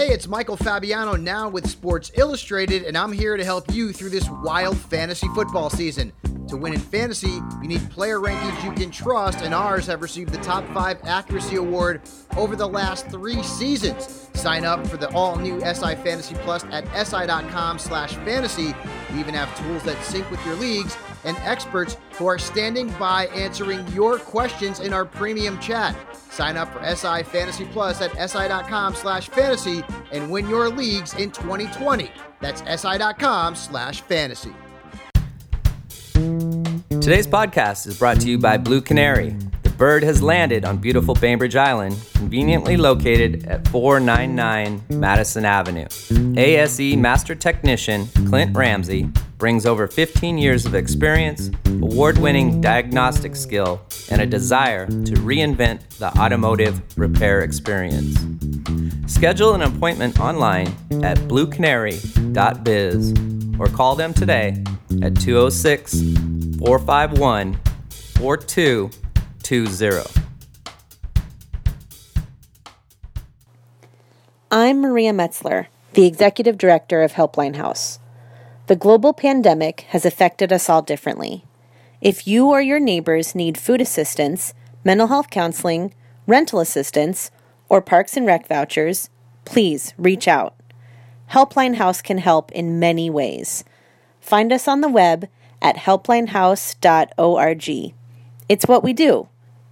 Hey, it's Michael Fabiano now with Sports Illustrated, and I'm here to help you through this wild fantasy football season. To win in fantasy, you need player rankings you can trust, and ours have received the top five accuracy award over the last three seasons. Sign up for the all-new SI Fantasy Plus at si.com slash fantasy. We even have tools that sync with your leagues and experts who are standing by answering your questions in our premium chat. Sign up for SI Fantasy Plus at si.com slash fantasy and win your leagues in 2020. That's si.com slash fantasy. Today's podcast is brought to you by Blue Canary. Bird has landed on beautiful Bainbridge Island, conveniently located at 499 Madison Avenue. ASE Master Technician Clint Ramsey brings over 15 years of experience, award winning diagnostic skill, and a desire to reinvent the automotive repair experience. Schedule an appointment online at bluecanary.biz or call them today at 206 451 4220. I'm Maria Metzler, the Executive Director of Helpline House. The global pandemic has affected us all differently. If you or your neighbors need food assistance, mental health counseling, rental assistance, or parks and rec vouchers, please reach out. Helpline House can help in many ways. Find us on the web at helplinehouse.org. It's what we do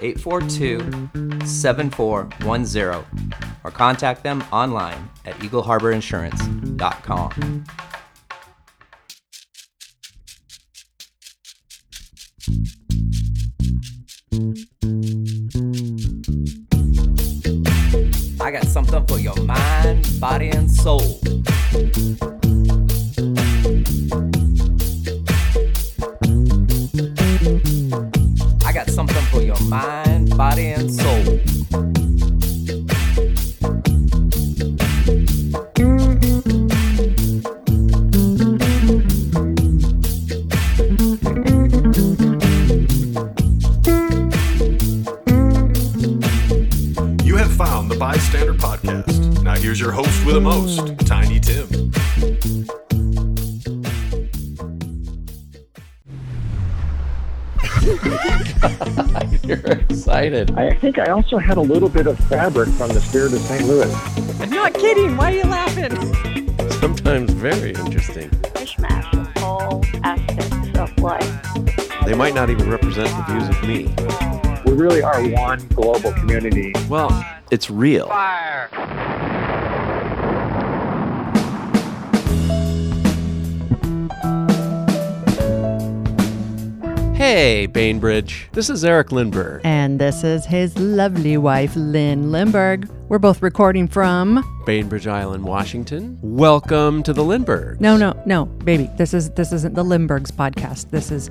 842 7410 or contact them online at eagleharborinsurance.com. I got something for your mind, body, and soul. Mind, body, and soul. You have found the Bystander Podcast. Now here's your host with the most, Tiny Tim. You're excited. I think I also had a little bit of fabric from the Spirit of St. Louis. I'm not kidding. Why are you laughing? sometimes very interesting. mishmash of all aspects of life. They might not even represent the views of me. We really are one global community. Well, it's real. Hey, Bainbridge. This is Erik Lindbergh. And this is his lovely wife, Lyn Lindbergh. We're both recording from. Bainbridge Island, Washington. Welcome to the Lindberghs. No, no, no, baby. This is this isn't the Lindberghs podcast. This is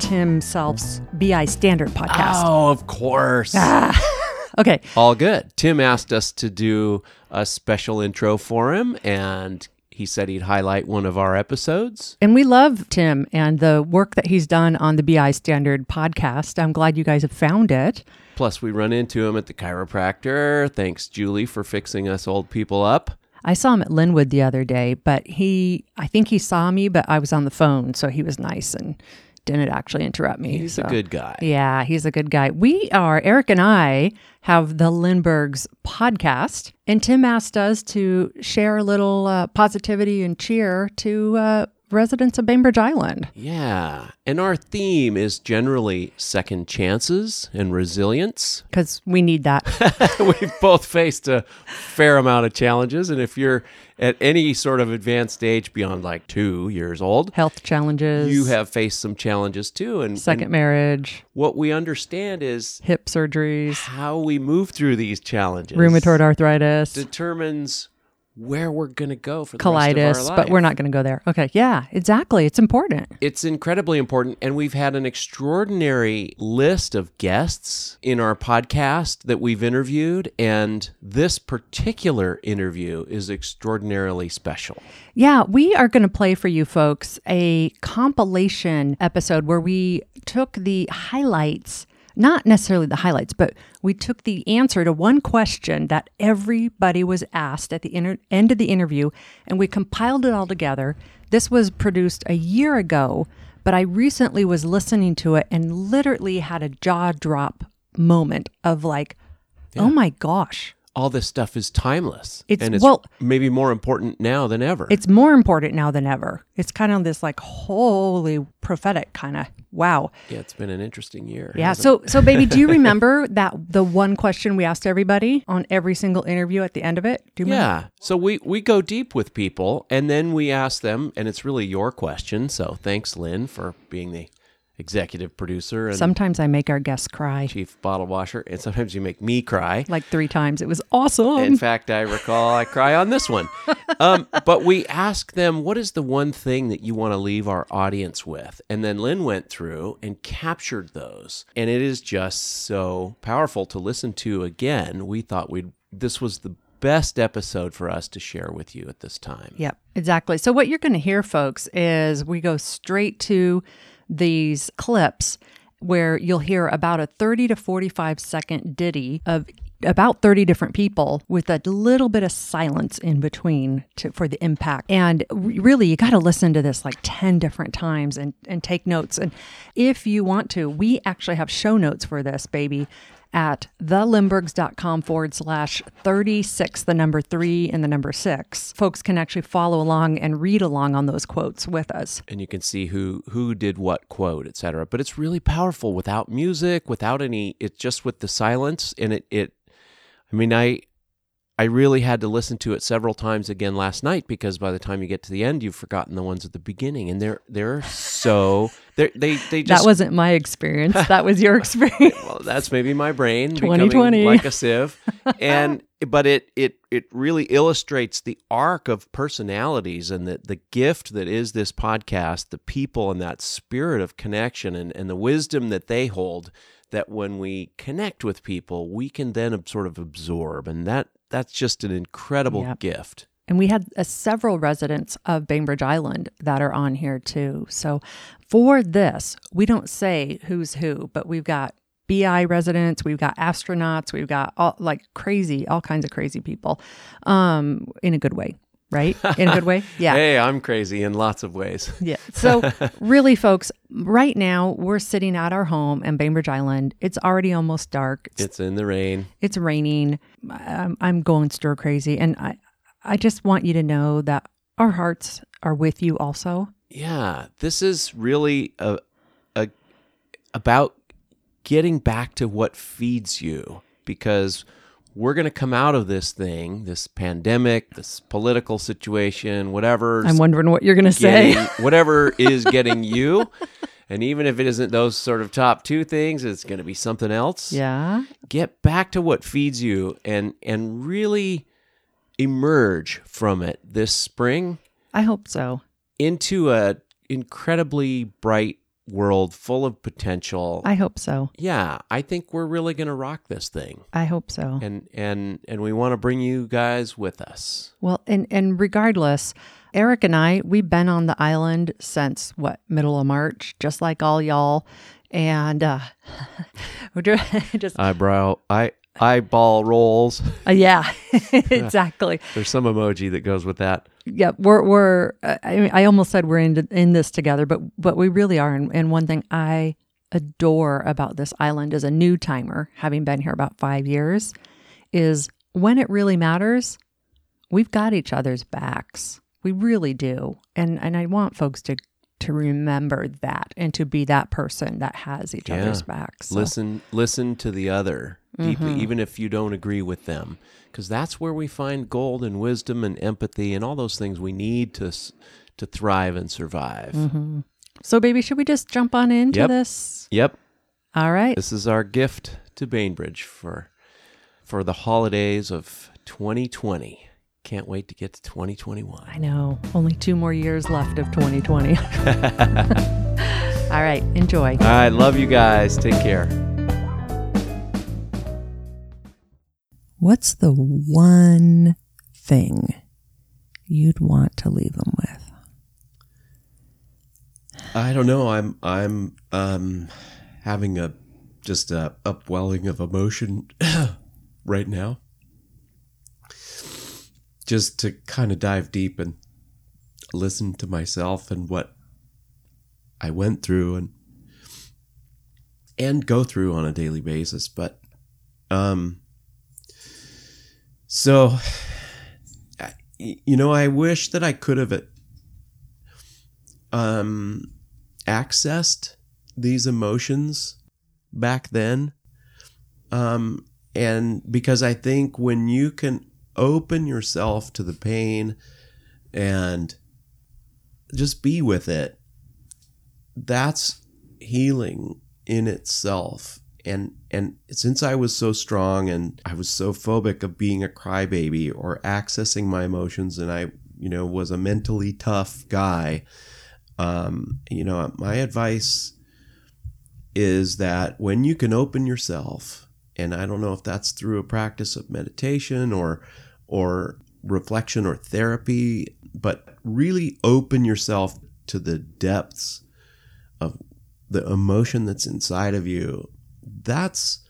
Tim Self's BI Stander podcast. Oh, of course. Ah. Okay. All good. Tim asked us to do a special intro for him, and he said he'd highlight one of our episodes. And we love Tim and the work that he's done on the BI Stander podcast. I'm glad you guys have found it. Plus, we run into him at the chiropractor. Thanks, Julie, for fixing us old people up. I saw him at Lynwood the other day, but he, I think he saw me, but I was on the phone, so he was nice and didn't actually interrupt me. He's a good guy. Yeah, he's a good guy. We are, Erik and I have the Lindberghs podcast, and Tim asked us to share a little uh, positivity and cheer to uh, residents of Bainbridge Island. Yeah. And our theme is generally second chances and resilience. Because we need that. We've both faced a fair amount of challenges. And if you're at any sort of advanced stage beyond like two years old, Health challenges. you have faced some challenges too. And, second and marriage, what we understand is hip surgeries, how we move through these challenges rheumatoid arthritis. determines where we're going to go for the rest of our Colitis, but we're not going to go there. Okay. Yeah, exactly. It's important. It's incredibly important. And we've had an extraordinary list of guests in our podcast that we've interviewed. And this particular interview is extraordinarily special. Yeah, we are going to play for you folks a compilation episode where we took the highlights, not necessarily the highlights, but we took the answer to one question that everybody was asked at the inter- end of the interview and we compiled it all together. This was produced a year ago, but I recently was listening to it and literally had a jaw drop moment of like, oh my gosh. All this stuff is timeless. It's- and it's well- maybe more important now than ever. It's more important now than ever. It's kind of this like holy prophetic kind of wow. yeah, it's been an interesting year. Yeah. So so baby, do you remember that the one question we asked everybody on every single interview at the end of it? Do you remember? Yeah. So we we go deep with people and then we ask them and it's really your question. So thanks Lyn for being the executive producer and Sometimes I make our guests cry chief bottle washer and sometimes you make me cry. like three times. It was awesome. In fact, I recall I cry on this one. Um, but we ask them, what is the one thing that you want to leave our audience with? And then Lyn went through and captured those. And it is just so powerful to listen to again. We thought we'd, this was the best episode for us to share with you at this time. Yep, exactly. So, what you're going to hear, folks, is we go straight to these clips where you'll hear about a 30 to 45 second ditty of about 30 different people with a little bit of silence in between to, for the impact. And really, you got to listen to this like 10 different times and, and take notes. And if you want to, we actually have show notes for this, baby at thelindberghs.com forward slash 36, the number three and the number six. Folks can actually follow along and read along on those quotes with us. and you can see who who did what quote etc but it's really powerful without music without any it's just with the silence and it it i mean i i really had to listen to it several times again last night because by the time you get to the end you've forgotten the ones at the beginning and they're they're so they're, they they just that wasn't my experience. That was your experience. well, that's maybe my brain 2020. like a sieve, and but it it it really illustrates the arc of personalities and the the gift that is this podcast, the people and that spirit of connection and and the wisdom that they hold. That when we connect with people, we can then sort of absorb, and that that's just an incredible Yep. gift. And we had uh, several residents of Bainbridge Island that are on here too. So for this, we don't say who's who, but we've got BI residents, we've got astronauts, we've got all like crazy, all kinds of crazy people, um, in a good way, right? In a good way, yeah. Hey, I'm crazy in lots of ways. Yeah. So, really, folks, right now we're sitting at our home in Bainbridge Island. It's already almost dark. It's, It's in the rain. it's raining. I'm, I'm going stir crazy. And I, I just want you to know that our hearts are with you also. Yeah, this is really a, a about getting back to what feeds you because we're going to come out of this thing, this pandemic, this political situation, whatever. I'm wondering what you're going to say. whatever is getting you. And even if it isn't those sort of top two things, it's going to be something else. yeah. Get back to what feeds you and and really emerge from it this spring I hope so. into a incredibly bright world full of potential. I hope so. yeah, I think we're really going to rock this thing. I hope so. And and and we want to bring you guys with us. Well, and and regardless, Erik and I, we've been on the island since what middle of March, just like all y'all, and uh, we're ju- just Eyebrow I eyeball rolls. uh, yeah, exactly. There's some emoji that goes with that. Yeah, we're we're. uh, I mean, I almost said we're in in this together, but but we really are. And, and one thing I adore about this island as a new timer, having been here about five years, is when it really matters, we've got each other's backs. We really do, and and I want folks to to remember that and to be that person that has each other's backs. So- Listen listen to the other deeply Mm-hmm. even if you don't agree with them because that's where we find gold and wisdom and empathy and all those things we need to to thrive and survive. So, baby, should we just jump on into Yep. this? Yep. All right. This is our gift to Bainbridge for for the holidays of 2020. Can't wait to get to 2021. I know. Only two more years left of 2020. All right. Enjoy. All right. Love you guys. Take care. What's the one thing you'd want to leave them with? I don't know. I'm I'm um having a just a upwelling of emotion right now. Just to kind of dive deep and listen to myself and what I went through and and go through on a daily basis, but um so you know, I wish that I could have um accessed these emotions back then um and because i think when you can open yourself to the pain and just be with it. That's healing in itself. And and since i was so strong and i was so phobic of being a crybaby or accessing my emotions and i you know was a mentally tough guy um, you know, my advice is that when you can open yourself, and I don't know if that's through a practice of meditation or or reflection or therapy, but really open yourself to the depths of the emotion that's inside of you. That's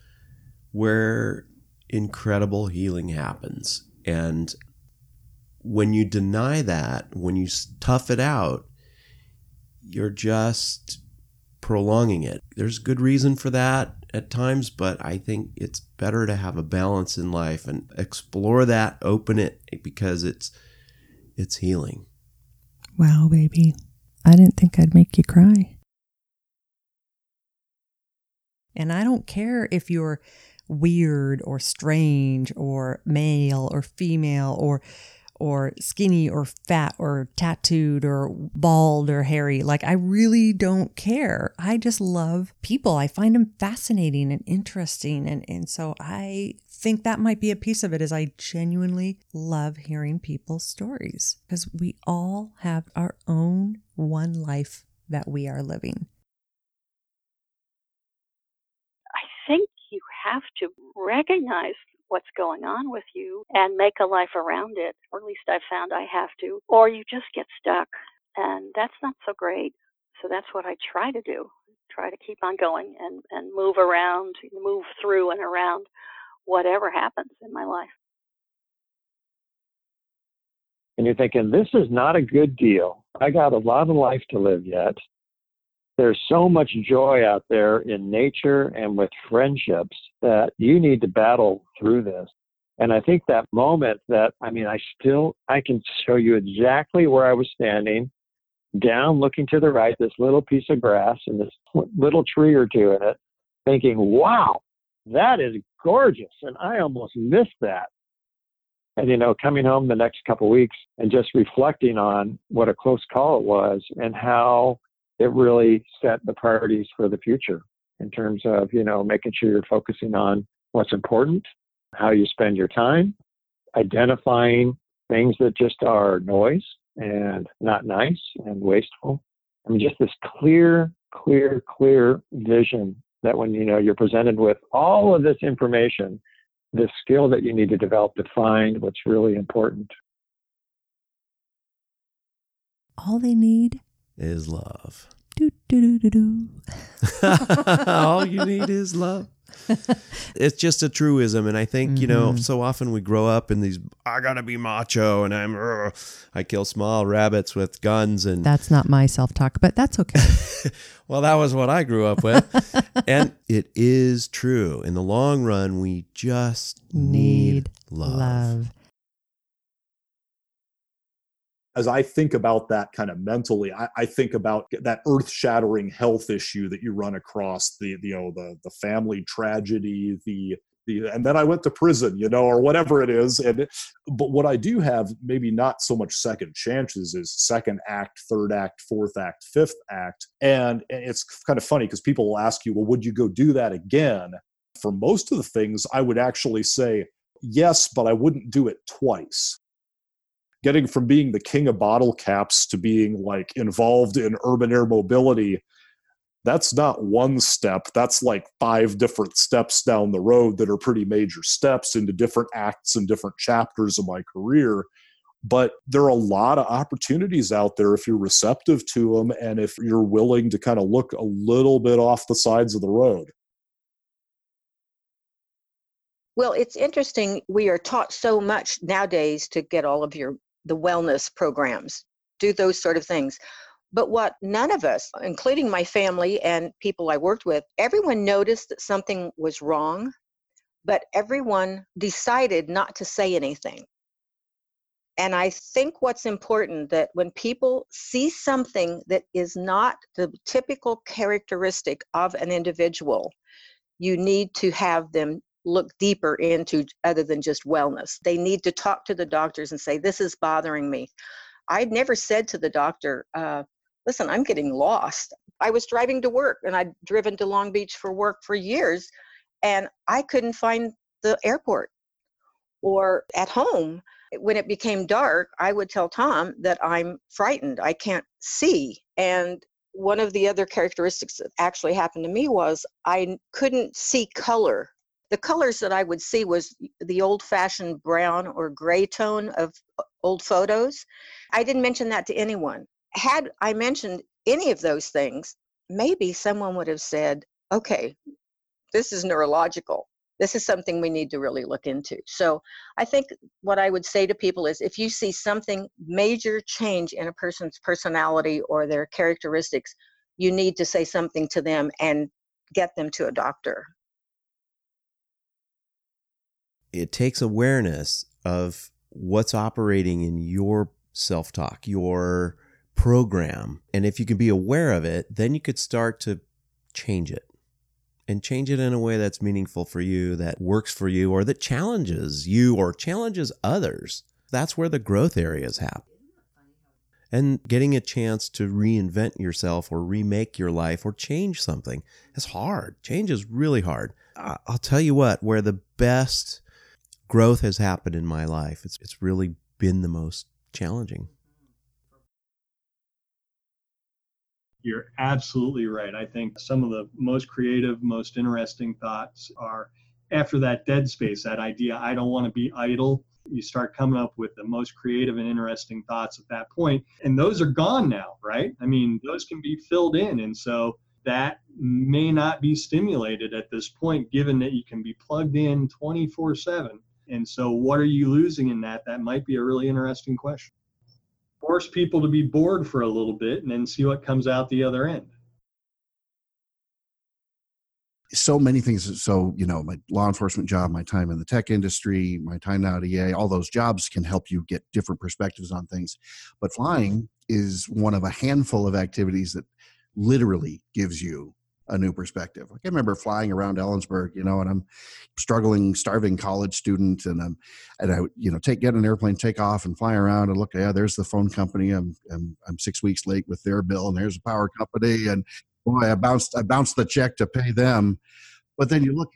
where incredible healing happens. And when you deny that, when you tough it out, you're just prolonging it. There's good reason for that at times, but I think it's better to have a balance in life and explore that, open it because it's it's healing. Wow, baby. I didn't think I'd make you cry. And I don't care if you're weird or strange or male or female or or skinny or fat or tattooed or bald or hairy. Like I really don't care. I just love people. I find them fascinating and interesting and and so I think that might be a piece of it is I genuinely love hearing people's stories because we all have our own one life that we are living. I think you have to recognize what's going on with you and make a life around it, or at least I've found I have to, or you just get stuck. And that's not so great. So that's what I try to do. Try to keep on going and, and move around, move through and around whatever happens in my life. and you're thinking, this is not a good deal. I got a lot of life to live yet. There's so much joy out there in nature and with friendships that you need to battle through this. And I think that moment that, I mean, I still, I can show you exactly where I was standing, down looking to the right, this little piece of grass and this little tree or two in it, thinking, wow, that is gorgeous. And I almost missed that and you know coming home the next couple weeks and just reflecting on what a close call it was and how it really set the priorities for the future in terms of you know making sure you're focusing on what's important how you spend your time identifying things that just are noise and not nice and wasteful i mean just this clear clear clear vision that when you know you're presented with all of this information the skill that you need to develop to find what's really important. All they need Is love. do do do do do. All you need is love. it's just a truism, and I think you know. Mm-hmm. So often we grow up in these. I gotta be macho, and I'm. "Ugh." I kill small rabbits with guns, and That's not my self talk, but that's okay. well, that was what I grew up with, and it is true. In the long run, we just need, love. As I think about that kind of mentally, I, I think about that earth-shattering health issue that you run across the, the you know the the family tragedy, the the and then I went to prison, you know, or whatever it is. And but what I do have, maybe not so much second chances, is second act, third act, fourth act, fifth act, and, and it's kind of funny because people will ask you, well, would you go do that again? For most of the things, I would actually say yes, but I wouldn't do it twice getting from being the king of bottle caps to being like involved in urban air mobility that's not one step. That's like five different steps down the road that are pretty major steps into different acts and different chapters of my career. But there are a lot of opportunities out there if you're receptive to them and if you're willing to kind of look a little bit off the sides of the road. Well it's interesting we are taught so much nowadays to get all of your the wellness programs do those sort of things but what none of us, including my family and people I worked with, everyone noticed that something was wrong, but everyone decided not to say anything. And I think what's important that when people see something that is not the typical characteristic of an individual, you need to have them look deeper into other than just wellness. They need to talk to the doctors and say, This is bothering me. I'd never said to the doctor, uh, listen, I'm getting lost. I was driving to work and I'd driven to Long Beach for work for years and I couldn't find the airport. Or at home, when it became dark, I would tell Tom that I'm frightened. I can't see. And one of the other characteristics that actually happened to me was I couldn't see color. The colors that I would see was the old fashioned brown or gray tone of uh, old photos. I didn't mention that to anyone had I mentioned any of those things, maybe someone would have said, okay, this is neurological. This is something we need to really look into. So I think what I would say to people is if you see something major change in a person's personality or their characteristics, you need to say something to them and get them to a doctor. It takes awareness of what's operating in your self talk, your program. And if you can be aware of it, then you could start to change it and change it in a way that's meaningful for you, that works for you, or that challenges you or challenges others. That's where the growth areas happen. And getting a chance to reinvent yourself or remake your life or change something is hard. Change is really hard. I'll tell you what, where the best growth has happened in my life, it's, it's really been the most challenging. You're absolutely right. I think some of the most creative, most interesting thoughts are after that dead space, that idea, I don't want to be idle. You start coming up with the most creative and interesting thoughts at that point, And those are gone now, right? I mean, those can be filled in. And so that may not be stimulated at this point, given that you can be plugged in 24 7. And so, what are you losing in that? That might be a really interesting question. Force people to be bored for a little bit and then see what comes out the other end. So many things. So you know my law enforcement job my time in the tech industry my time now at ea all those jobs can help you get different perspectives on things. But flying is one of a handful of activities that literally gives you a new perspective. I can remember flying around Ellensburg, you know, and I'm struggling, starving college student, and I'm, and I, you know, take get an airplane, take off, and fly around, and look, yeah, there's the phone company. I'm, I'm, I'm six weeks late with their bill, and there's a power company, and boy, I bounced, I bounced the check to pay them, but then you look,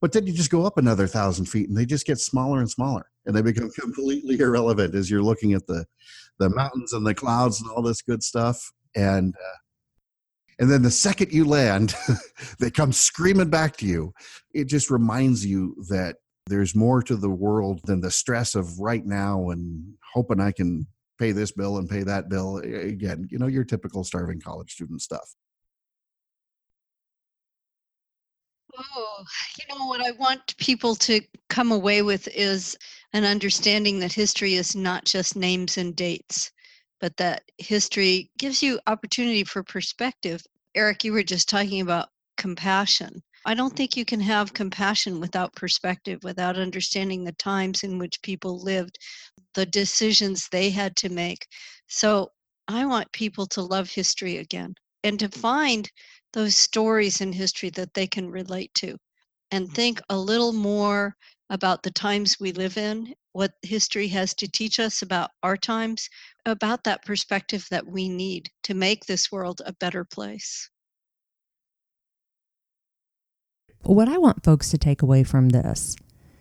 but then you just go up another thousand feet, and they just get smaller and smaller, and they become completely irrelevant as you're looking at the, the mountains and the clouds and all this good stuff, and. Uh, and then the second you land, they come screaming back to you. It just reminds you that there's more to the world than the stress of right now and hoping I can pay this bill and pay that bill. Again, you know, your typical starving college student stuff. Oh, you know, what I want people to come away with is an understanding that history is not just names and dates but that history gives you opportunity for perspective. Erik, you were just talking about compassion. I don't think you can have compassion without perspective, without understanding the times in which people lived, the decisions they had to make. So I want people to love history again and to find those stories in history that they can relate to and think a little more about the times we live in, what history has to teach us about our times, about that perspective that we need to make this world a better place. What I want folks to take away from this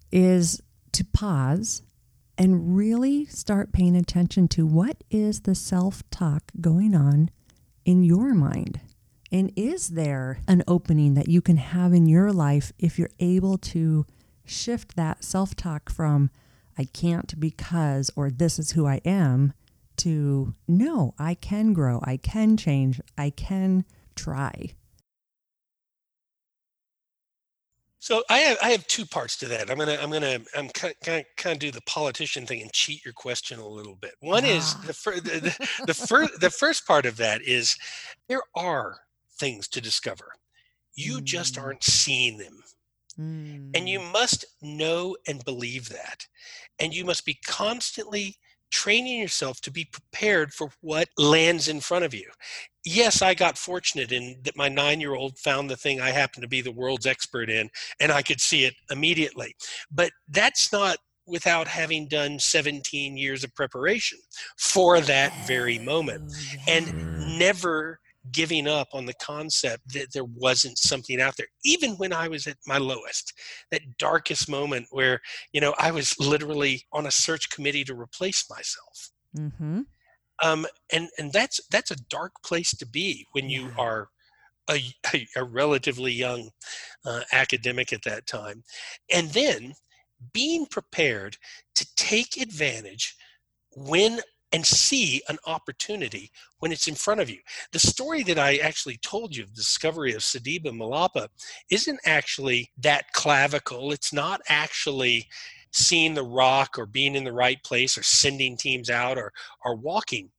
is to pause and really start paying attention to what is the self talk going on in your mind. And is there an opening that you can have in your life if you're able to shift that self talk from, I can't because, or this is who I am, to no, I can grow, I can change, I can try. So I have I have two parts to that. I'm gonna I'm gonna I'm kind of, kind of do the politician thing and cheat your question a little bit. One is ah. the, fir- the the, the first the first part of that is there are things to discover. You just mm. aren't seeing them. And you hmm. must know and believe that. And you must be constantly training yourself to be prepared for what lands in front of you. Yes, I got fortunate in that my nine year old found the thing I happen to be the world's expert in, and I could see it immediately. But that's not without having done 17 years of preparation for that very moment oh, and never giving up on the concept that there wasn't something out there even when i was at my lowest that darkest moment where you know i was literally on a search committee to replace myself. Mm-hmm. um, and and that's that's a dark place to be when you are a, a, a relatively young uh, academic at that time. And then being prepared to take advantage when and see an opportunity when it's in front of you. The story that I actually told you of the discovery of Sediba Malapa isn't actually that clavicle. It's not actually seeing the rock or being in the right place or sending teams out or, or walking.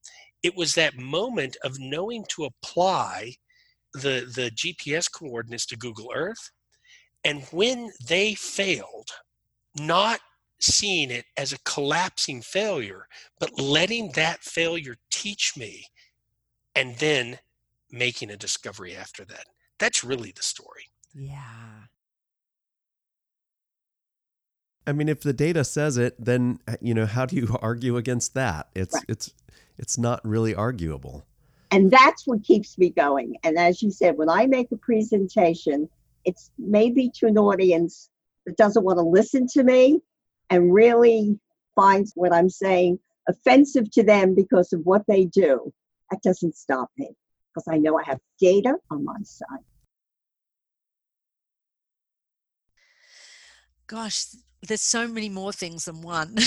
It was that moment of knowing to apply the, the GPS coordinates to Google Earth. And when they failed, not seeing it as a collapsing failure, but letting that failure teach me and then making a discovery after that. That's really the story. Yeah. I mean, if the data says it, then uh, you know how do you argue against that? It's Right. it's it's not really arguable. And that's what keeps me going. And as you said, when I make a presentation, it's maybe to an audience that doesn't want to listen to me and really finds what I'm saying offensive to them because of what they do. That doesn't stop me because I know I have data on my side. gosh there's so many more things than one.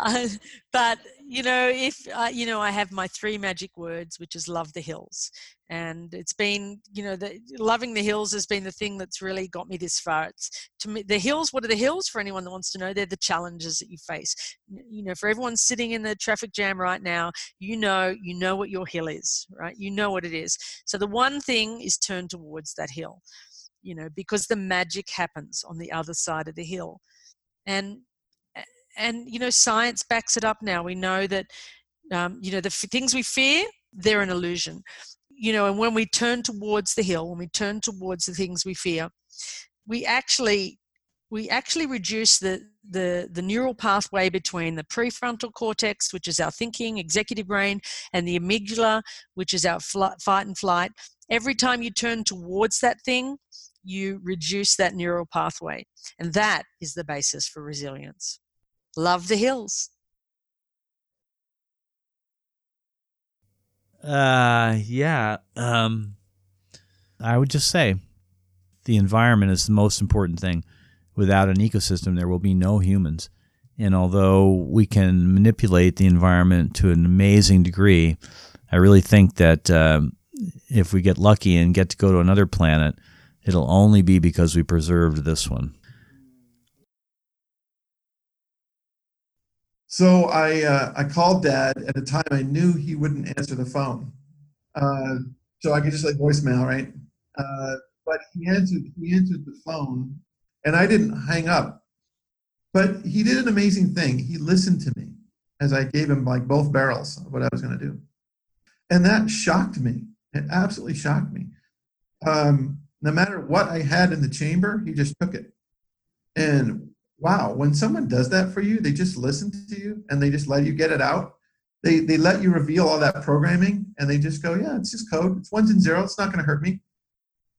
Uh, but you know if uh, you know i have my three magic words which is love the hills. And it's been you know the loving the hills has been the thing that's really got me this far. It's to me the hills what are the hills for anyone that wants to know? They're the challenges that you face. You know for everyone sitting in the traffic jam right now you know you know what your hill is right? You know what it is. So the one thing is turn towards that hill you know because the magic happens on the other side of the hill and and you know science backs it up now. We know that um, you know the f- things we fear they're an illusion. You know and when we turn towards the hill when we turn towards the things we fear we actually we actually reduce the the the neural pathway between the prefrontal cortex which is our thinking executive brain and the amygdala which is our fl- fight and flight. Every time you turn towards that thing you reduce that neural pathway and that is the basis for resilience love the hills Uh, yeah. Um, I would just say the environment is the most important thing. Without an ecosystem, there will be no humans. And although we can manipulate the environment to an amazing degree, I really think that um, if we get lucky and get to go to another planet, it'll only be because we preserved this one. So I uh, I called dad at a time I knew he wouldn't answer the phone, uh, so I could just like voicemail, right? Uh, but he answered he answered the phone, and I didn't hang up. But he did an amazing thing. He listened to me as I gave him like both barrels of what I was going to do, and that shocked me. It absolutely shocked me. Um, no matter what I had in the chamber, he just took it. And wow, when someone does that for you, they just listen to you and they just let you get it out. They, they let you reveal all that programming and they just go, yeah, it's just code. It's ones and zeros. It's not going to hurt me.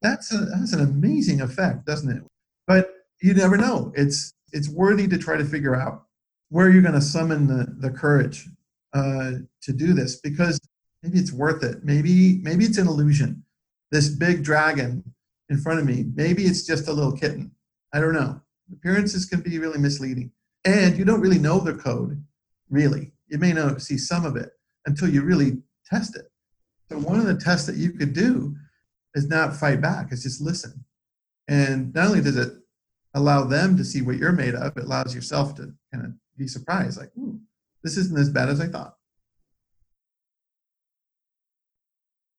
That's, a, that's an amazing effect, doesn't it? But you never know. It's, it's worthy to try to figure out. where you're going to summon the, the courage uh, to do this? Because maybe it's worth it. Maybe maybe it's an illusion. This big dragon in front of me. Maybe it's just a little kitten. I don't know. Appearances can be really misleading, and you don't really know the code. Really, you may not see some of it until you really test it. So one of the tests that you could do is not fight back. It's just listen. And not only does it allow them to see what you're made of, it allows yourself to kind of be surprised, like, ooh, this isn't as bad as I thought.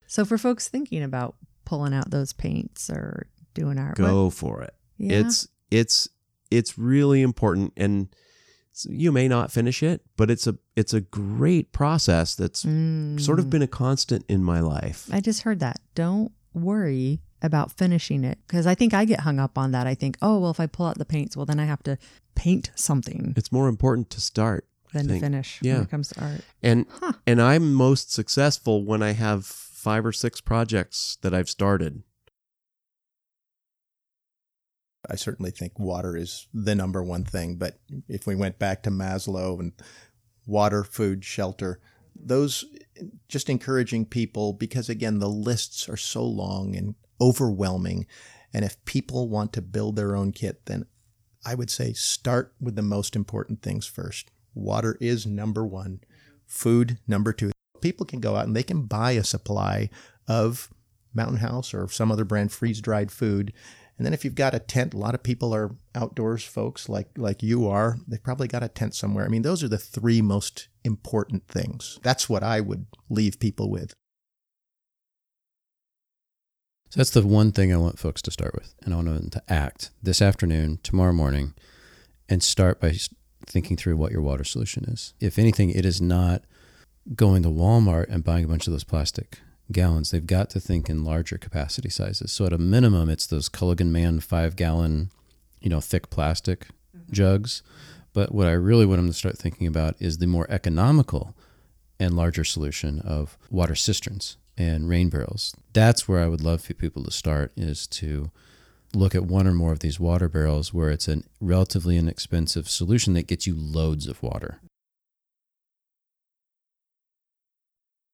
So for folks thinking about pulling out those paints or doing art, Go for it. Yeah. It's it's it's really important and you may not finish it, but it's a it's a great process that's sort of Mm. been a constant in my life. I just heard that. Don't worry about finishing it because I think I get hung up on that. I think, oh well, if I pull out the paints, well then I have to paint something It's more important to start than to finish Yeah. when it comes to art. And and I'm most successful when I have five or six projects that I've started. I certainly think water is the number one thing. But if we went back to Maslow and water, food, shelter, those just encouraging people because, again, the lists are so long and overwhelming. And if people want to build their own kit, then I would say start with the most important things first. Water is number one, food, number two. People can go out and they can buy a supply of Mountain House or some other brand freeze dried food. And then if you've got a tent, a lot of people are outdoors folks like like you are. They've probably got a tent somewhere. I mean, those are the three most important things. That's what I would leave people with. So that's the one thing I want folks to start with. And I want them to act this afternoon, tomorrow morning, and start by thinking through what your water solution is. If anything, it is not going to Walmart and buying a bunch of those plastic gallons. They've got to think in larger capacity sizes. So at a minimum, it's those Culligan Man five gallon, you know, thick plastic mm-hmm. jugs. But what I really want them to start thinking about is the more economical and larger solution of water cisterns and rain barrels. That's where I would love for people to start is to look at one or more of these water barrels where it's a relatively inexpensive solution that gets you loads of water.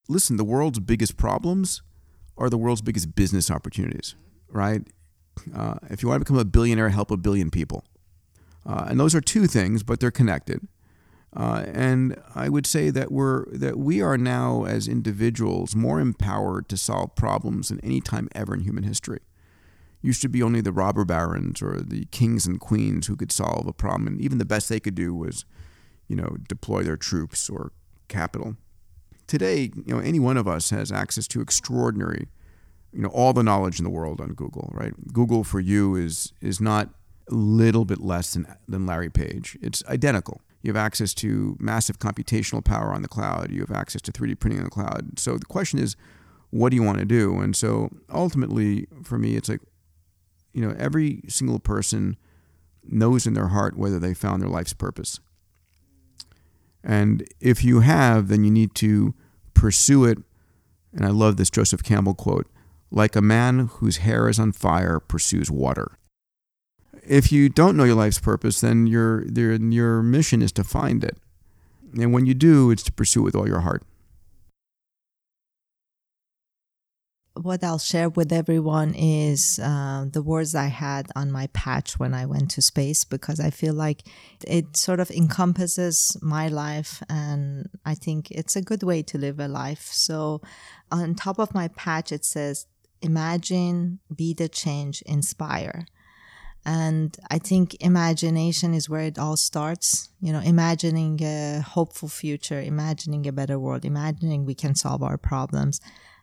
Listen, the world's biggest problems are the world's biggest business opportunities, right? Uh, if you want to become a billionaire, help a billion people. Uh, and those are two things, but they're connected. Uh, and I would say that we're that we are now as individuals more empowered to solve problems than any time ever in human history. Used to be only the robber barons or the kings and queens who could solve a problem, and even the best they could do was, you know, deploy their troops or capital today, you know, any one of us has access to extraordinary, you know, all the knowledge in the world on Google, right? Google for you is is not a little bit less than than Larry Page. It's identical. You have access to massive computational power on the cloud. You have access to 3D printing on the cloud. So the question is, what do you want to do? And so ultimately, for me, it's like, you know, every single person knows in their heart whether they found their life's purpose. And if you have, then you need to pursue it. And I love this Joseph Campbell quote like a man whose hair is on fire pursues water. If you don't know your life's purpose, then your, your, your mission is to find it. And when you do, it's to pursue it with all your heart. What I'll share with everyone is uh, the words I had on my patch when I went to space because I feel like it sort of encompasses my life and I think it's a good way to live a life. So on top of my patch, it says, Imagine, be the change, inspire. And I think imagination is where it all starts. You know, imagining a hopeful future, imagining a better world, imagining we can solve our problems.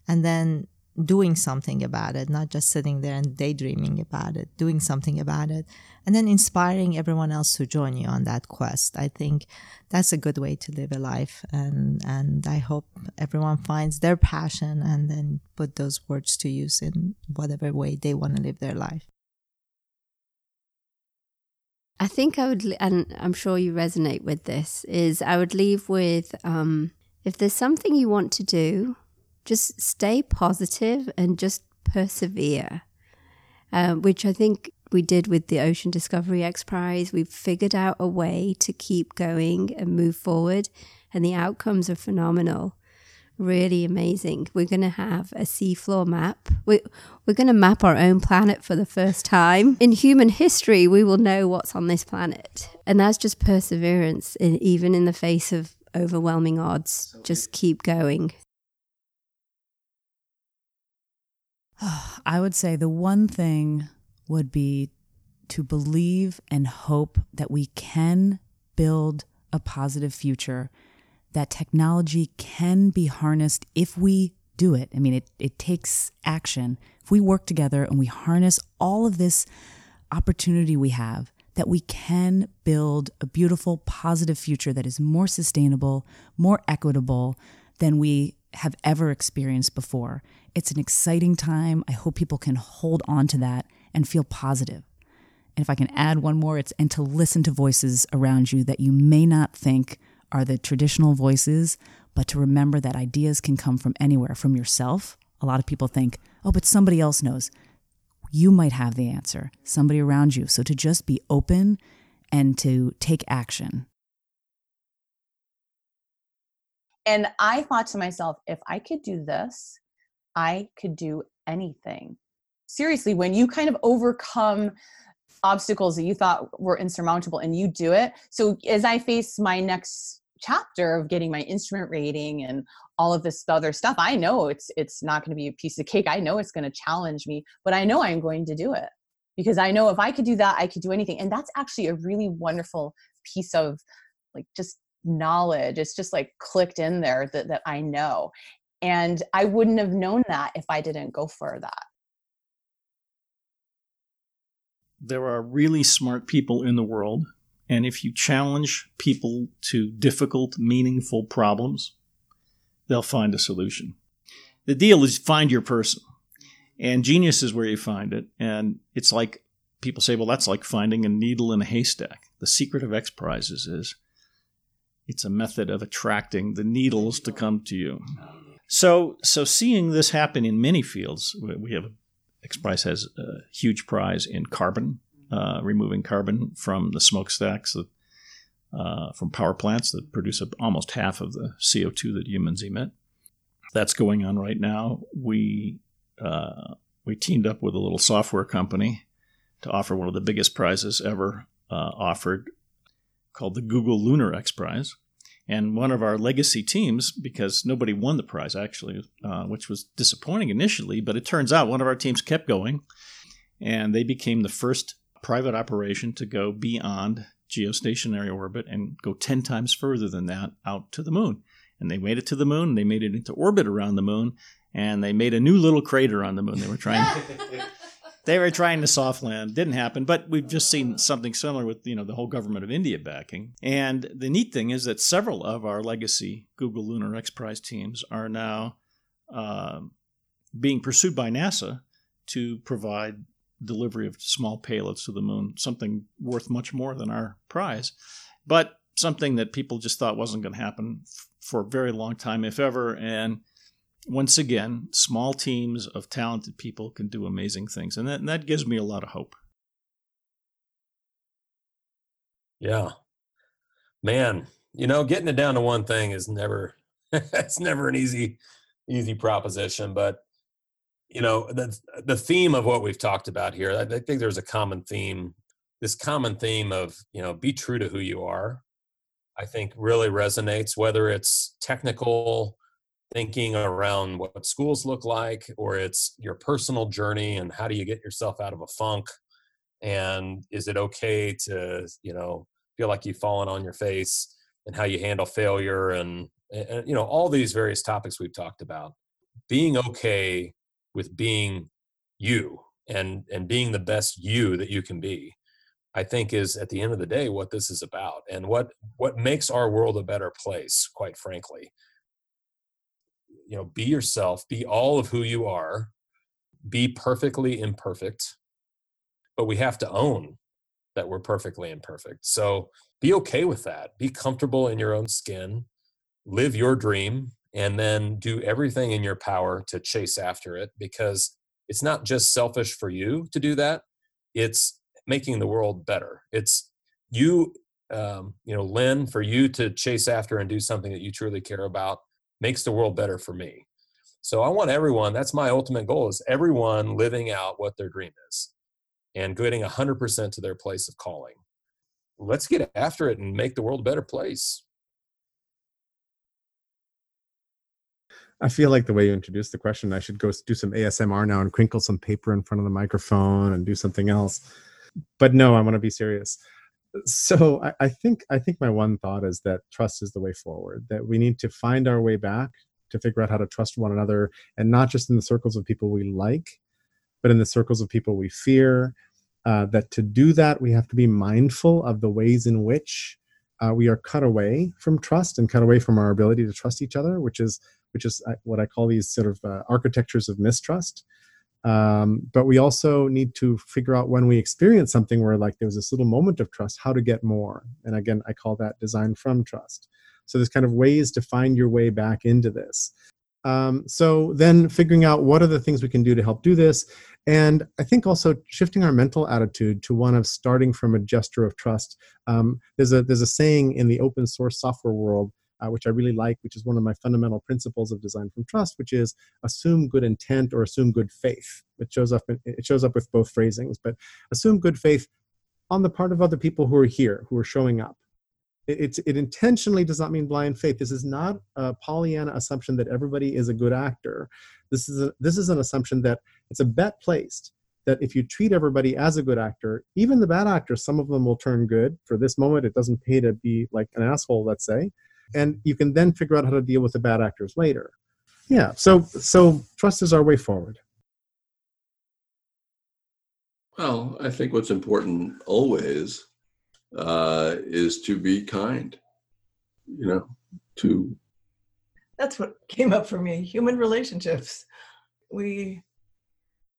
And then doing something about it, not just sitting there and daydreaming about it, doing something about it, and then inspiring everyone else to join you on that quest. I think that's a good way to live a life, and and I hope everyone finds their passion and then put those words to use in whatever way they want to live their life. I think I would, and I'm sure you resonate with this, is I would leave with um, if there's something you want to do, just stay positive and just persevere, uh, which I think we did with the Ocean Discovery X Prize. We've figured out a way to keep going and move forward, and the outcomes are phenomenal. Really amazing. We're going to have a seafloor map. We, we're going to map our own planet for the first time. In human history, we will know what's on this planet. And that's just perseverance, in, even in the face of overwhelming odds. Just keep going. I would say the one thing would be to believe and hope that we can build a positive future, that technology can be harnessed if we do it. I mean, it, it takes action. If we work together and we harness all of this opportunity we have, that we can build a beautiful, positive future that is more sustainable, more equitable than we have ever experienced before. It's an exciting time. I hope people can hold on to that and feel positive. And if I can add one more, it's and to listen to voices around you that you may not think are the traditional voices, but to remember that ideas can come from anywhere, from yourself. A lot of people think, oh, but somebody else knows. You might have the answer, somebody around you. So to just be open and to take action. And I thought to myself, if I could do this, I could do anything. Seriously, when you kind of overcome obstacles that you thought were insurmountable and you do it. So as I face my next chapter of getting my instrument rating and all of this other stuff, I know it's it's not going to be a piece of cake. I know it's going to challenge me, but I know I'm going to do it because I know if I could do that, I could do anything. And that's actually a really wonderful piece of like just knowledge. It's just like clicked in there that, that I know. And I wouldn't have known that if I didn't go for that. There are really smart people in the world. And if you challenge people to difficult, meaningful problems, they'll find a solution. The deal is find your person. And genius is where you find it. And it's like people say, well, that's like finding a needle in a haystack. The secret of X Prizes is it's a method of attracting the needles to come to you. So, so seeing this happen in many fields, we have X Prize has a huge prize in carbon, uh, removing carbon from the smokestacks that, uh, from power plants that produce almost half of the CO2 that humans emit. That's going on right now. We uh, we teamed up with a little software company to offer one of the biggest prizes ever uh, offered, called the Google Lunar X Prize and one of our legacy teams, because nobody won the prize actually, uh, which was disappointing initially, but it turns out one of our teams kept going, and they became the first private operation to go beyond geostationary orbit and go 10 times further than that out to the moon. And they made it to the moon, they made it into orbit around the moon, and they made a new little crater on the moon. They were trying they were trying to soft land. Didn't happen but we've just seen something similar with you know the whole government of india backing. And the neat thing is that several of our legacy google lunar x prize teams are now uh, being pursued by nasa to provide delivery of small payloads to the moon something worth much more than our prize. But something that people just thought wasn't going to happen f- for a very long time if ever and once again, small teams of talented people can do amazing things, and that and that gives me a lot of hope. Yeah, man, you know, getting it down to one thing is never it's never an easy easy proposition, but you know the the theme of what we've talked about here, I think there's a common theme. This common theme of you know be true to who you are, I think really resonates. Whether it's technical thinking around what schools look like or it's your personal journey and how do you get yourself out of a funk? And is it okay to you know feel like you've fallen on your face and how you handle failure and, and you know all these various topics we've talked about. Being okay with being you and and being the best you that you can be i think is at the end of the day what this is about and what what makes our world a better place quite frankly you know be yourself be all of who you are be perfectly imperfect but we have to own that we're perfectly imperfect. So be okay with that. Be comfortable in your own skin. Live your dream and then do everything in your power to chase after it because it's not just selfish for you to do that. It's making the world better. It's you, um, you know, Lynn, for you to chase after and do something that you truly care about makes the world better for me. So I want everyone, that's my ultimate goal is everyone living out what their dream is and getting 100% to their place of calling. Let's get after it and make the world a better place. I feel like the way you introduced the question, I should go do some ASMR now and crinkle some paper in front of the microphone and do something else. But no, I want to be serious. So I, I think I think my one thought is that trust is the way forward. That we need to find our way back to figure out how to trust one another, and not just in the circles of people we like, but in the circles of people we fear. Uh, that to do that, we have to be mindful of the ways in which uh, we are cut away from trust and cut away from our ability to trust each other, which is which is uh, what I call these sort of uh, architectures of mistrust. Um, but we also need to figure out when we experience something where like there was this little moment of trust, how to get more. And again, I call that design from trust. So there's kind of ways to find your way back into this. Um, so then figuring out what are the things we can do to help do this. And I think also shifting our mental attitude to one of starting from a gesture of trust. Um, there's a there's a saying in the open source software world uh, which I really like, which is one of my fundamental principles of design from trust, which is assume good intent or assume good faith. It shows up in, it shows up with both phrasings, but assume good faith on the part of other people who are here, who are showing up. It, it, it intentionally does not mean blind faith. This is not a Pollyanna assumption that everybody is a good actor. This is a, this is an assumption that it's a bet placed that if you treat everybody as a good actor, even the bad actors, some of them will turn good. For this moment, it doesn't pay to be like an asshole, let's say and you can then figure out how to deal with the bad actors later. Yeah so so trust is our way forward. Well i think what's important always uh, is to be kind you know to that's what came up for me human relationships. We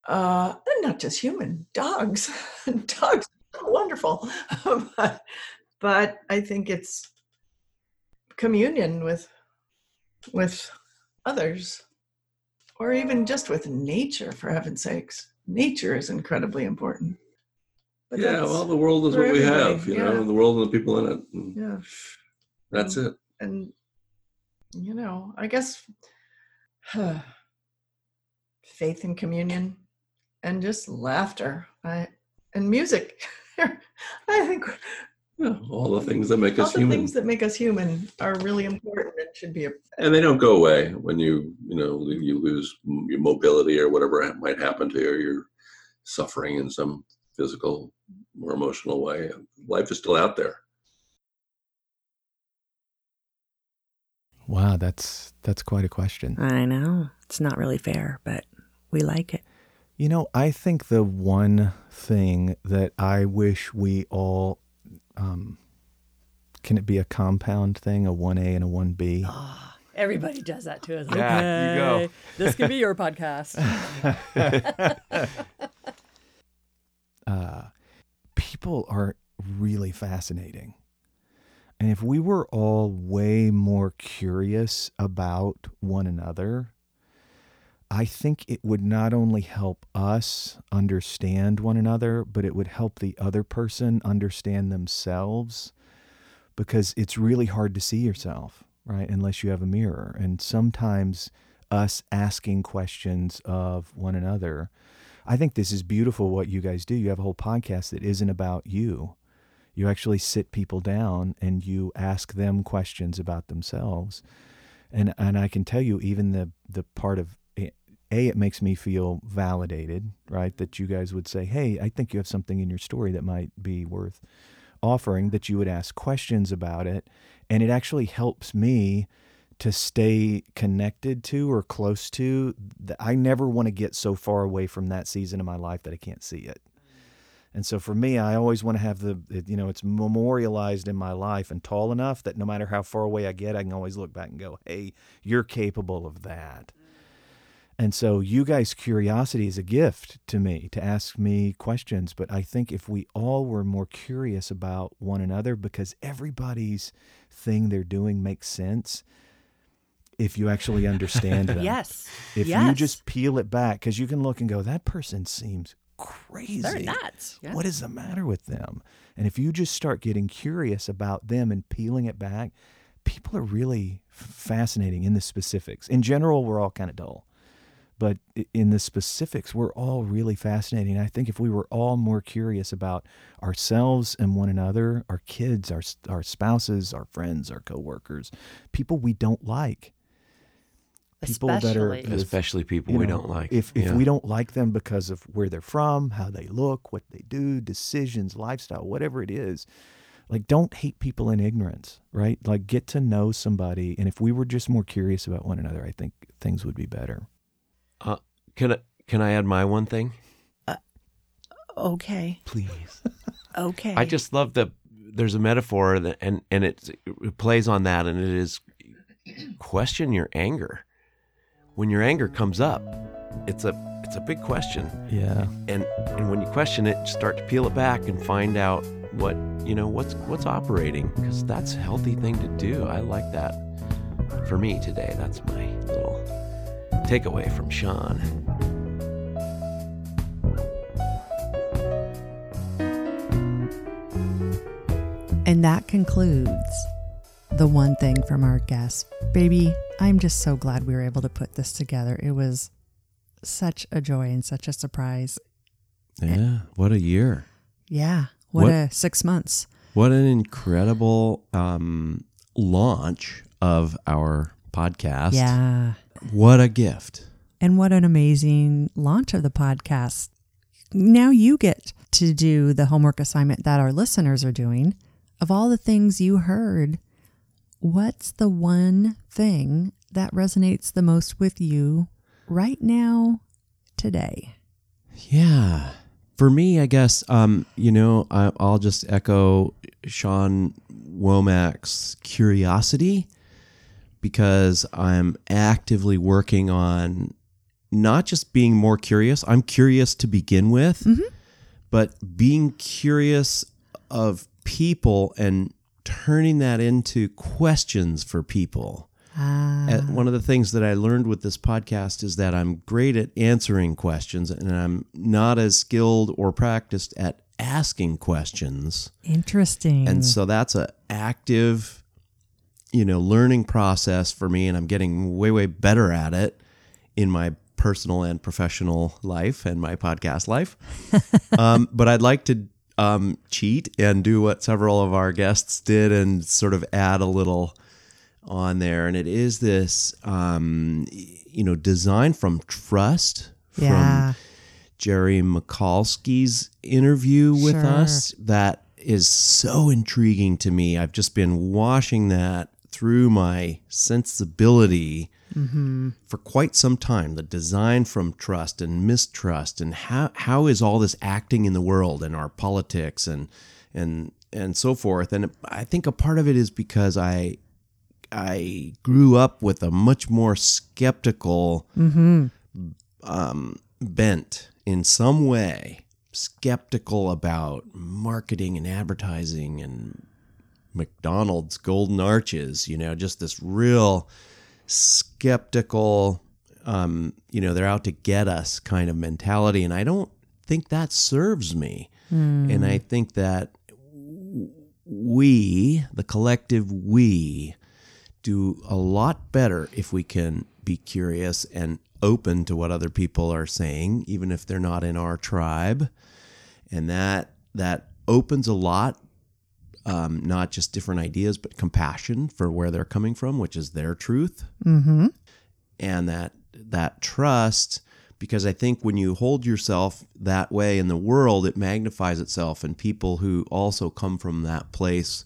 uh not just human dogs. Dogs are wonderful. But, but i think it's communion with with others or even just with nature for heaven's sakes. Nature is incredibly important. But yeah well the world is what we have you yeah. know the world and the people in it yeah. that's and, it. and you know i guess huh, faith and communion and just laughter. I, and music. I think yeah, all the things that make all us the human. things that make us human are really important and should be a and they don't go away when you you know you lose your mobility or whatever might happen to you or you're suffering in some physical or emotional way. Life is still out there. Wow that's that's quite a question. I know. It's not really fair but we like it. You know i think the one thing that i wish we all um, can it be a compound thing, a 1A and a 1B? Oh, everybody does that to us. Yeah, okay, you go. this could be your podcast. uh, people are really fascinating. And if we were all way more curious about one another, I think it would not only help us understand one another, but it would help the other person understand themselves because it's really hard to see yourself, right? Unless you have a mirror. And sometimes us asking questions of one another, I think this is beautiful what you guys do. You have a whole podcast that isn't about you. You actually sit people down and you ask them questions about themselves. And and I can tell you even the the part of a it makes me feel validated right that you guys would say hey i think you have something in your story that might be worth offering that you would ask questions about it and it actually helps me to stay connected to or close to that. i never want to get so far away from that season of my life that i can't see it and so for me i always want to have the you know it's memorialized in my life and tall enough that no matter how far away i get i can always look back and go hey you're capable of that and so, you guys' curiosity is a gift to me to ask me questions. But I think if we all were more curious about one another, because everybody's thing they're doing makes sense if you actually understand them. yes. If yes. you just peel it back, because you can look and go, that person seems crazy. They're nuts. Yeah. What is the matter with them? And if you just start getting curious about them and peeling it back, people are really fascinating in the specifics. In general, we're all kind of dull. But in the specifics, we're all really fascinating. I think if we were all more curious about ourselves and one another, our kids, our our spouses, our friends, our coworkers, people we don't like, people that are Especially- Especially people you we don't like. If if Yeah. we don't like them because of where they're from, how they look, what they do, decisions, lifestyle, whatever it is, like don't hate people in ignorance, right? Like get to know somebody, and if we were just more curious about one another, I think things would be better. Uh, can I can I add my one thing? Okay. Please. Okay. I just love the there's a metaphor that and and it, it plays on that and it is question your anger. When your anger comes up, it's a it's a big question. Yeah. And and when you question it, start to peel it back and find out what you know what's what's operating because that's a healthy thing to do. I like that. For me today, that's my little takeaway from Sean. And that concludes the one thing from our guest. Baby, I'm just so glad we were able to put this together. It was such a joy and such a surprise. Yeah, what a year. Yeah. What, What- a six months. What an incredible um, launch of our podcast. Yeah. What a gift. And what an amazing launch of the podcast. Now you get to do the homework assignment that our listeners are doing. Of all the things you heard, what's the one thing that resonates the most with you right now, today? Yeah. For me, I guess, um, you know, I, I'll just echo Sean Womack's curiosity because I'm actively working on not just being more curious. I'm curious to begin with, but being curious of people and turning that into questions for people. Ah. One of the things that I learned with this podcast is that I'm great at answering questions and I'm not as skilled or practiced at asking questions. Interesting. And so that's an active you know learning process for me and I'm getting way way better at it in my personal and professional life and my podcast life. um, but I'd like to um, cheat and do what several of our guests did and sort of add a little on there. And it is this, um, you know, design from trust Yeah. from Jerry Michalski's interview with Sure. us that is so intriguing to me. I've just been washing that through my sensibility Mm-hmm. for quite some time the design from trust and mistrust and how how is all this acting in the world and our politics and and and so forth and i think a part of it is because i i grew up with a much more skeptical Mhm. um, bent in some way skeptical about marketing and advertising and McDonald's golden arches, you know, just this real skeptical, um, you know, they're out to get us kind of mentality. And I don't think that serves me. Hmm. And I think that we, the collective we, do a lot better if we can be curious and open to what other people are saying, even if they're not in our tribe. And that that opens a lot um, not just different ideas, but compassion for where they're coming from, which is their truth, Mm-hmm. and that that trust. Because I think when you hold yourself that way in the world, it magnifies itself, and people who also come from that place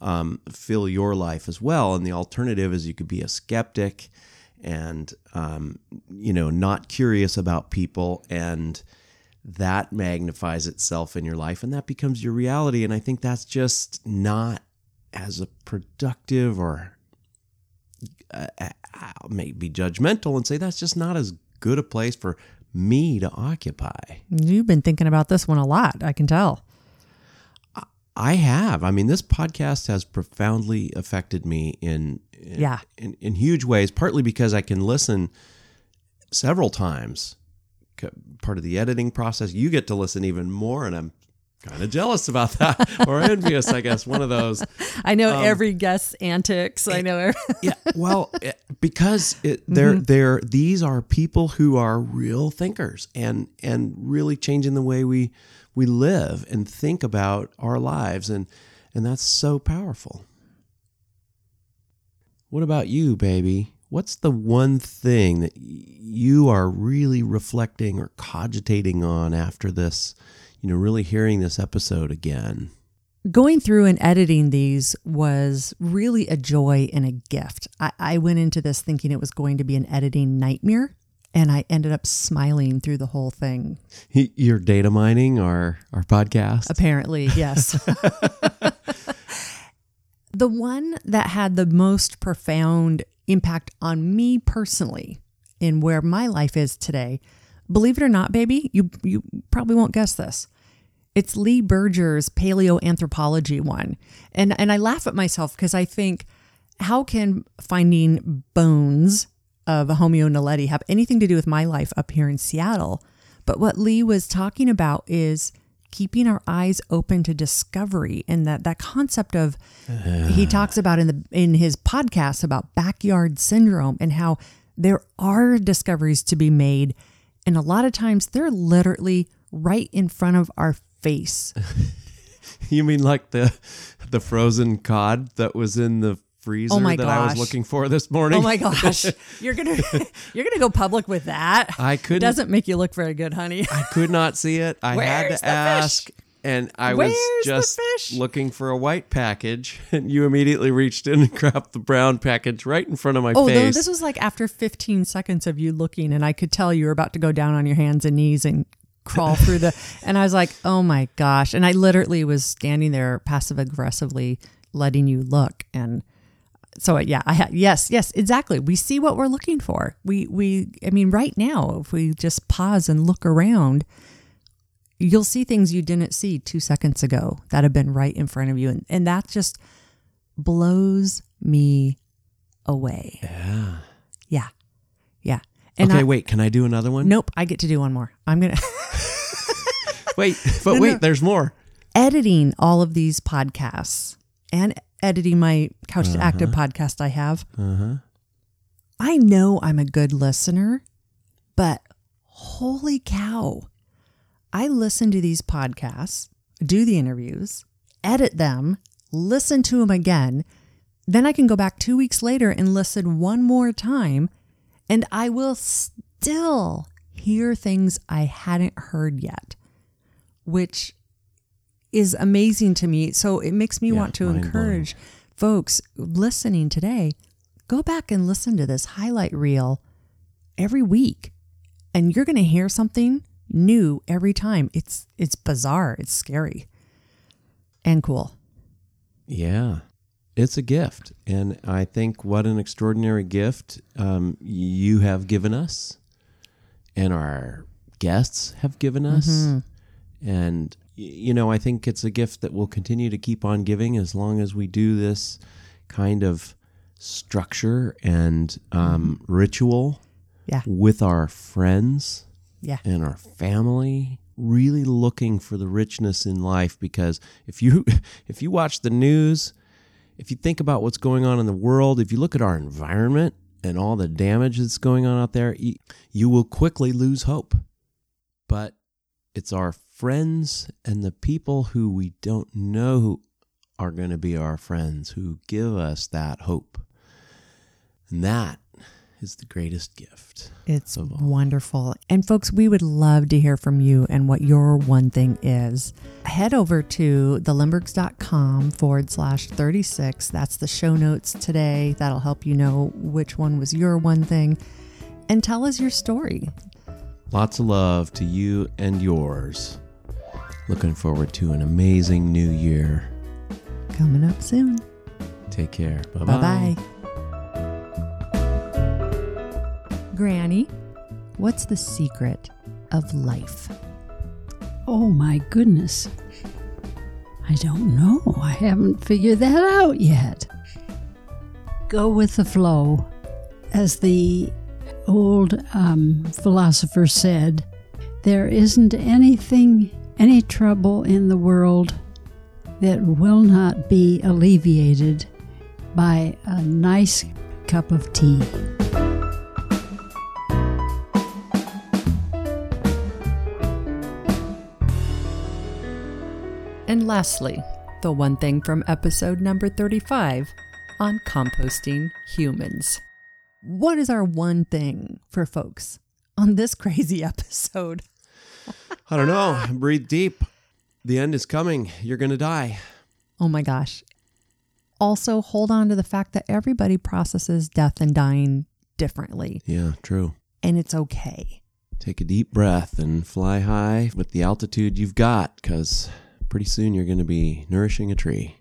um, fill your life as well. And the alternative is you could be a skeptic and um, you know not curious about people and that magnifies itself in your life and that becomes your reality and i think that's just not as a productive or uh, I'll may be judgmental and say that's just not as good a place for me to occupy You've been thinking about this one a lot, I can tell. I have. I mean, this podcast has profoundly affected me in, in Yeah. in, in huge ways. Partly because I can listen several times part of the editing process. You get to listen even more, and I'm kind of jealous about that or envious, I guess. One of those. I know Um, every guest's antics. I know. Every- yeah. Well, eh, because it, they're Mhm. they're these are people who are real thinkers and and really changing the way we we live and think about our lives and and that's so powerful. What about you, baby? What's the one thing that you are really reflecting or cogitating on after this, you know, really hearing this episode again? Going through and editing these was really a joy and a gift. I, I went into this thinking it was going to be an editing nightmare, and I ended up smiling through the whole thing. You're data mining our our podcast. Apparently, yes. the one that had the most profound impact on me personally in where my life is today, believe it or not, baby, you you probably won't guess this. It's Lee Berger's paleoanthropology one. And and I laugh at myself because I think how can finding bones of a Homo naledi have anything to do with my life up here in Seattle? But what Lee was talking about is keeping our eyes open to discovery and that that concept of he talks about in the in his podcast about backyard syndrome and how there are discoveries to be made and a lot of times they're literally right in front of our face. You mean like the the frozen cod that was in the freezer Oh my that I was gosh. looking for this oh morning? Oh my gosh. You're going to you're going to go public with that. I couldn't- doesn't make you look very good, honey. I could not see it. I had to the fish? ask. And I Where's was just fish? looking for a white package, and you immediately reached in and grabbed the brown package right in front of my oh, face. Oh, this was like after 15 seconds of you looking, and I could tell you were about to go down on your hands and knees and crawl through the. And I was like, oh my gosh. And I literally was standing there passive aggressively letting you look. And so, uh, yeah, I yes, yes, exactly. We see what we're looking for. We, we, I mean, right now, if we just pause and look around, you'll see things you didn't see two seconds ago that have been right in front of you. And, and that just blows me away. yeah. Yeah. Yeah. okay, I- wait. Can I do another one? Nope. I get to do one more. I'm going to Wait, but No, wait. no. There's more. editing all of these podcasts and editing my Couch to Active Uh-huh. podcast I have. Uh huh. I know I'm a good listener, but holy cow. I listen to these podcasts, do the interviews, edit them, listen to them again. Then I can go back two weeks later and listen one more time, and I will still hear things I hadn't heard yet, which is amazing to me. So it makes me Yeah, want to encourage folks listening today go back and listen to this highlight reel every week and you're going to hear something new every time. It's it's bizarre. It's scary and cool. Yeah, it's a gift, and I think what an extraordinary gift um, you have given us, and our guests have given us, Mhm. and you know I think it's a gift that we'll continue to keep on giving as long as we do this kind of structure and um, ritual Yeah. with our friends Yeah. and our family really looking for the richness in life because if you if you watch the news if you think about what's going on in the world if you look at our environment and all the damage that's going on out there you, you will quickly lose hope but it's our friends and the people who we don't know are going to be our friends who give us that hope. And that is the greatest gift it's wonderful. And folks we would love to hear from you and what your one thing is. Head over to thelindberghs.com forward slash 36 that's the show notes today. That'll help you know which one was your one thing. And tell us your story. Lots of love to you and yours. Looking forward to an amazing new year. coming up soon Take care. Bye bye granny what's the secret of life Oh my goodness. I don't know. I haven't figured that out yet. Go with the flow. As the old um, philosopher said, there isn't anything, any trouble in the world that will not be alleviated by a nice cup of tea. And lastly, the one thing from episode number 35 on composting humans. What is our one thing for folks on this crazy episode? I don't know. Breathe deep. The end is coming. You're going to die. Oh my gosh. Also, hold on to the fact that everybody processes death and dying differently, Yeah, true. and it's okay. Take a deep breath and fly high with the altitude you've got because pretty soon you're going to be nourishing a tree.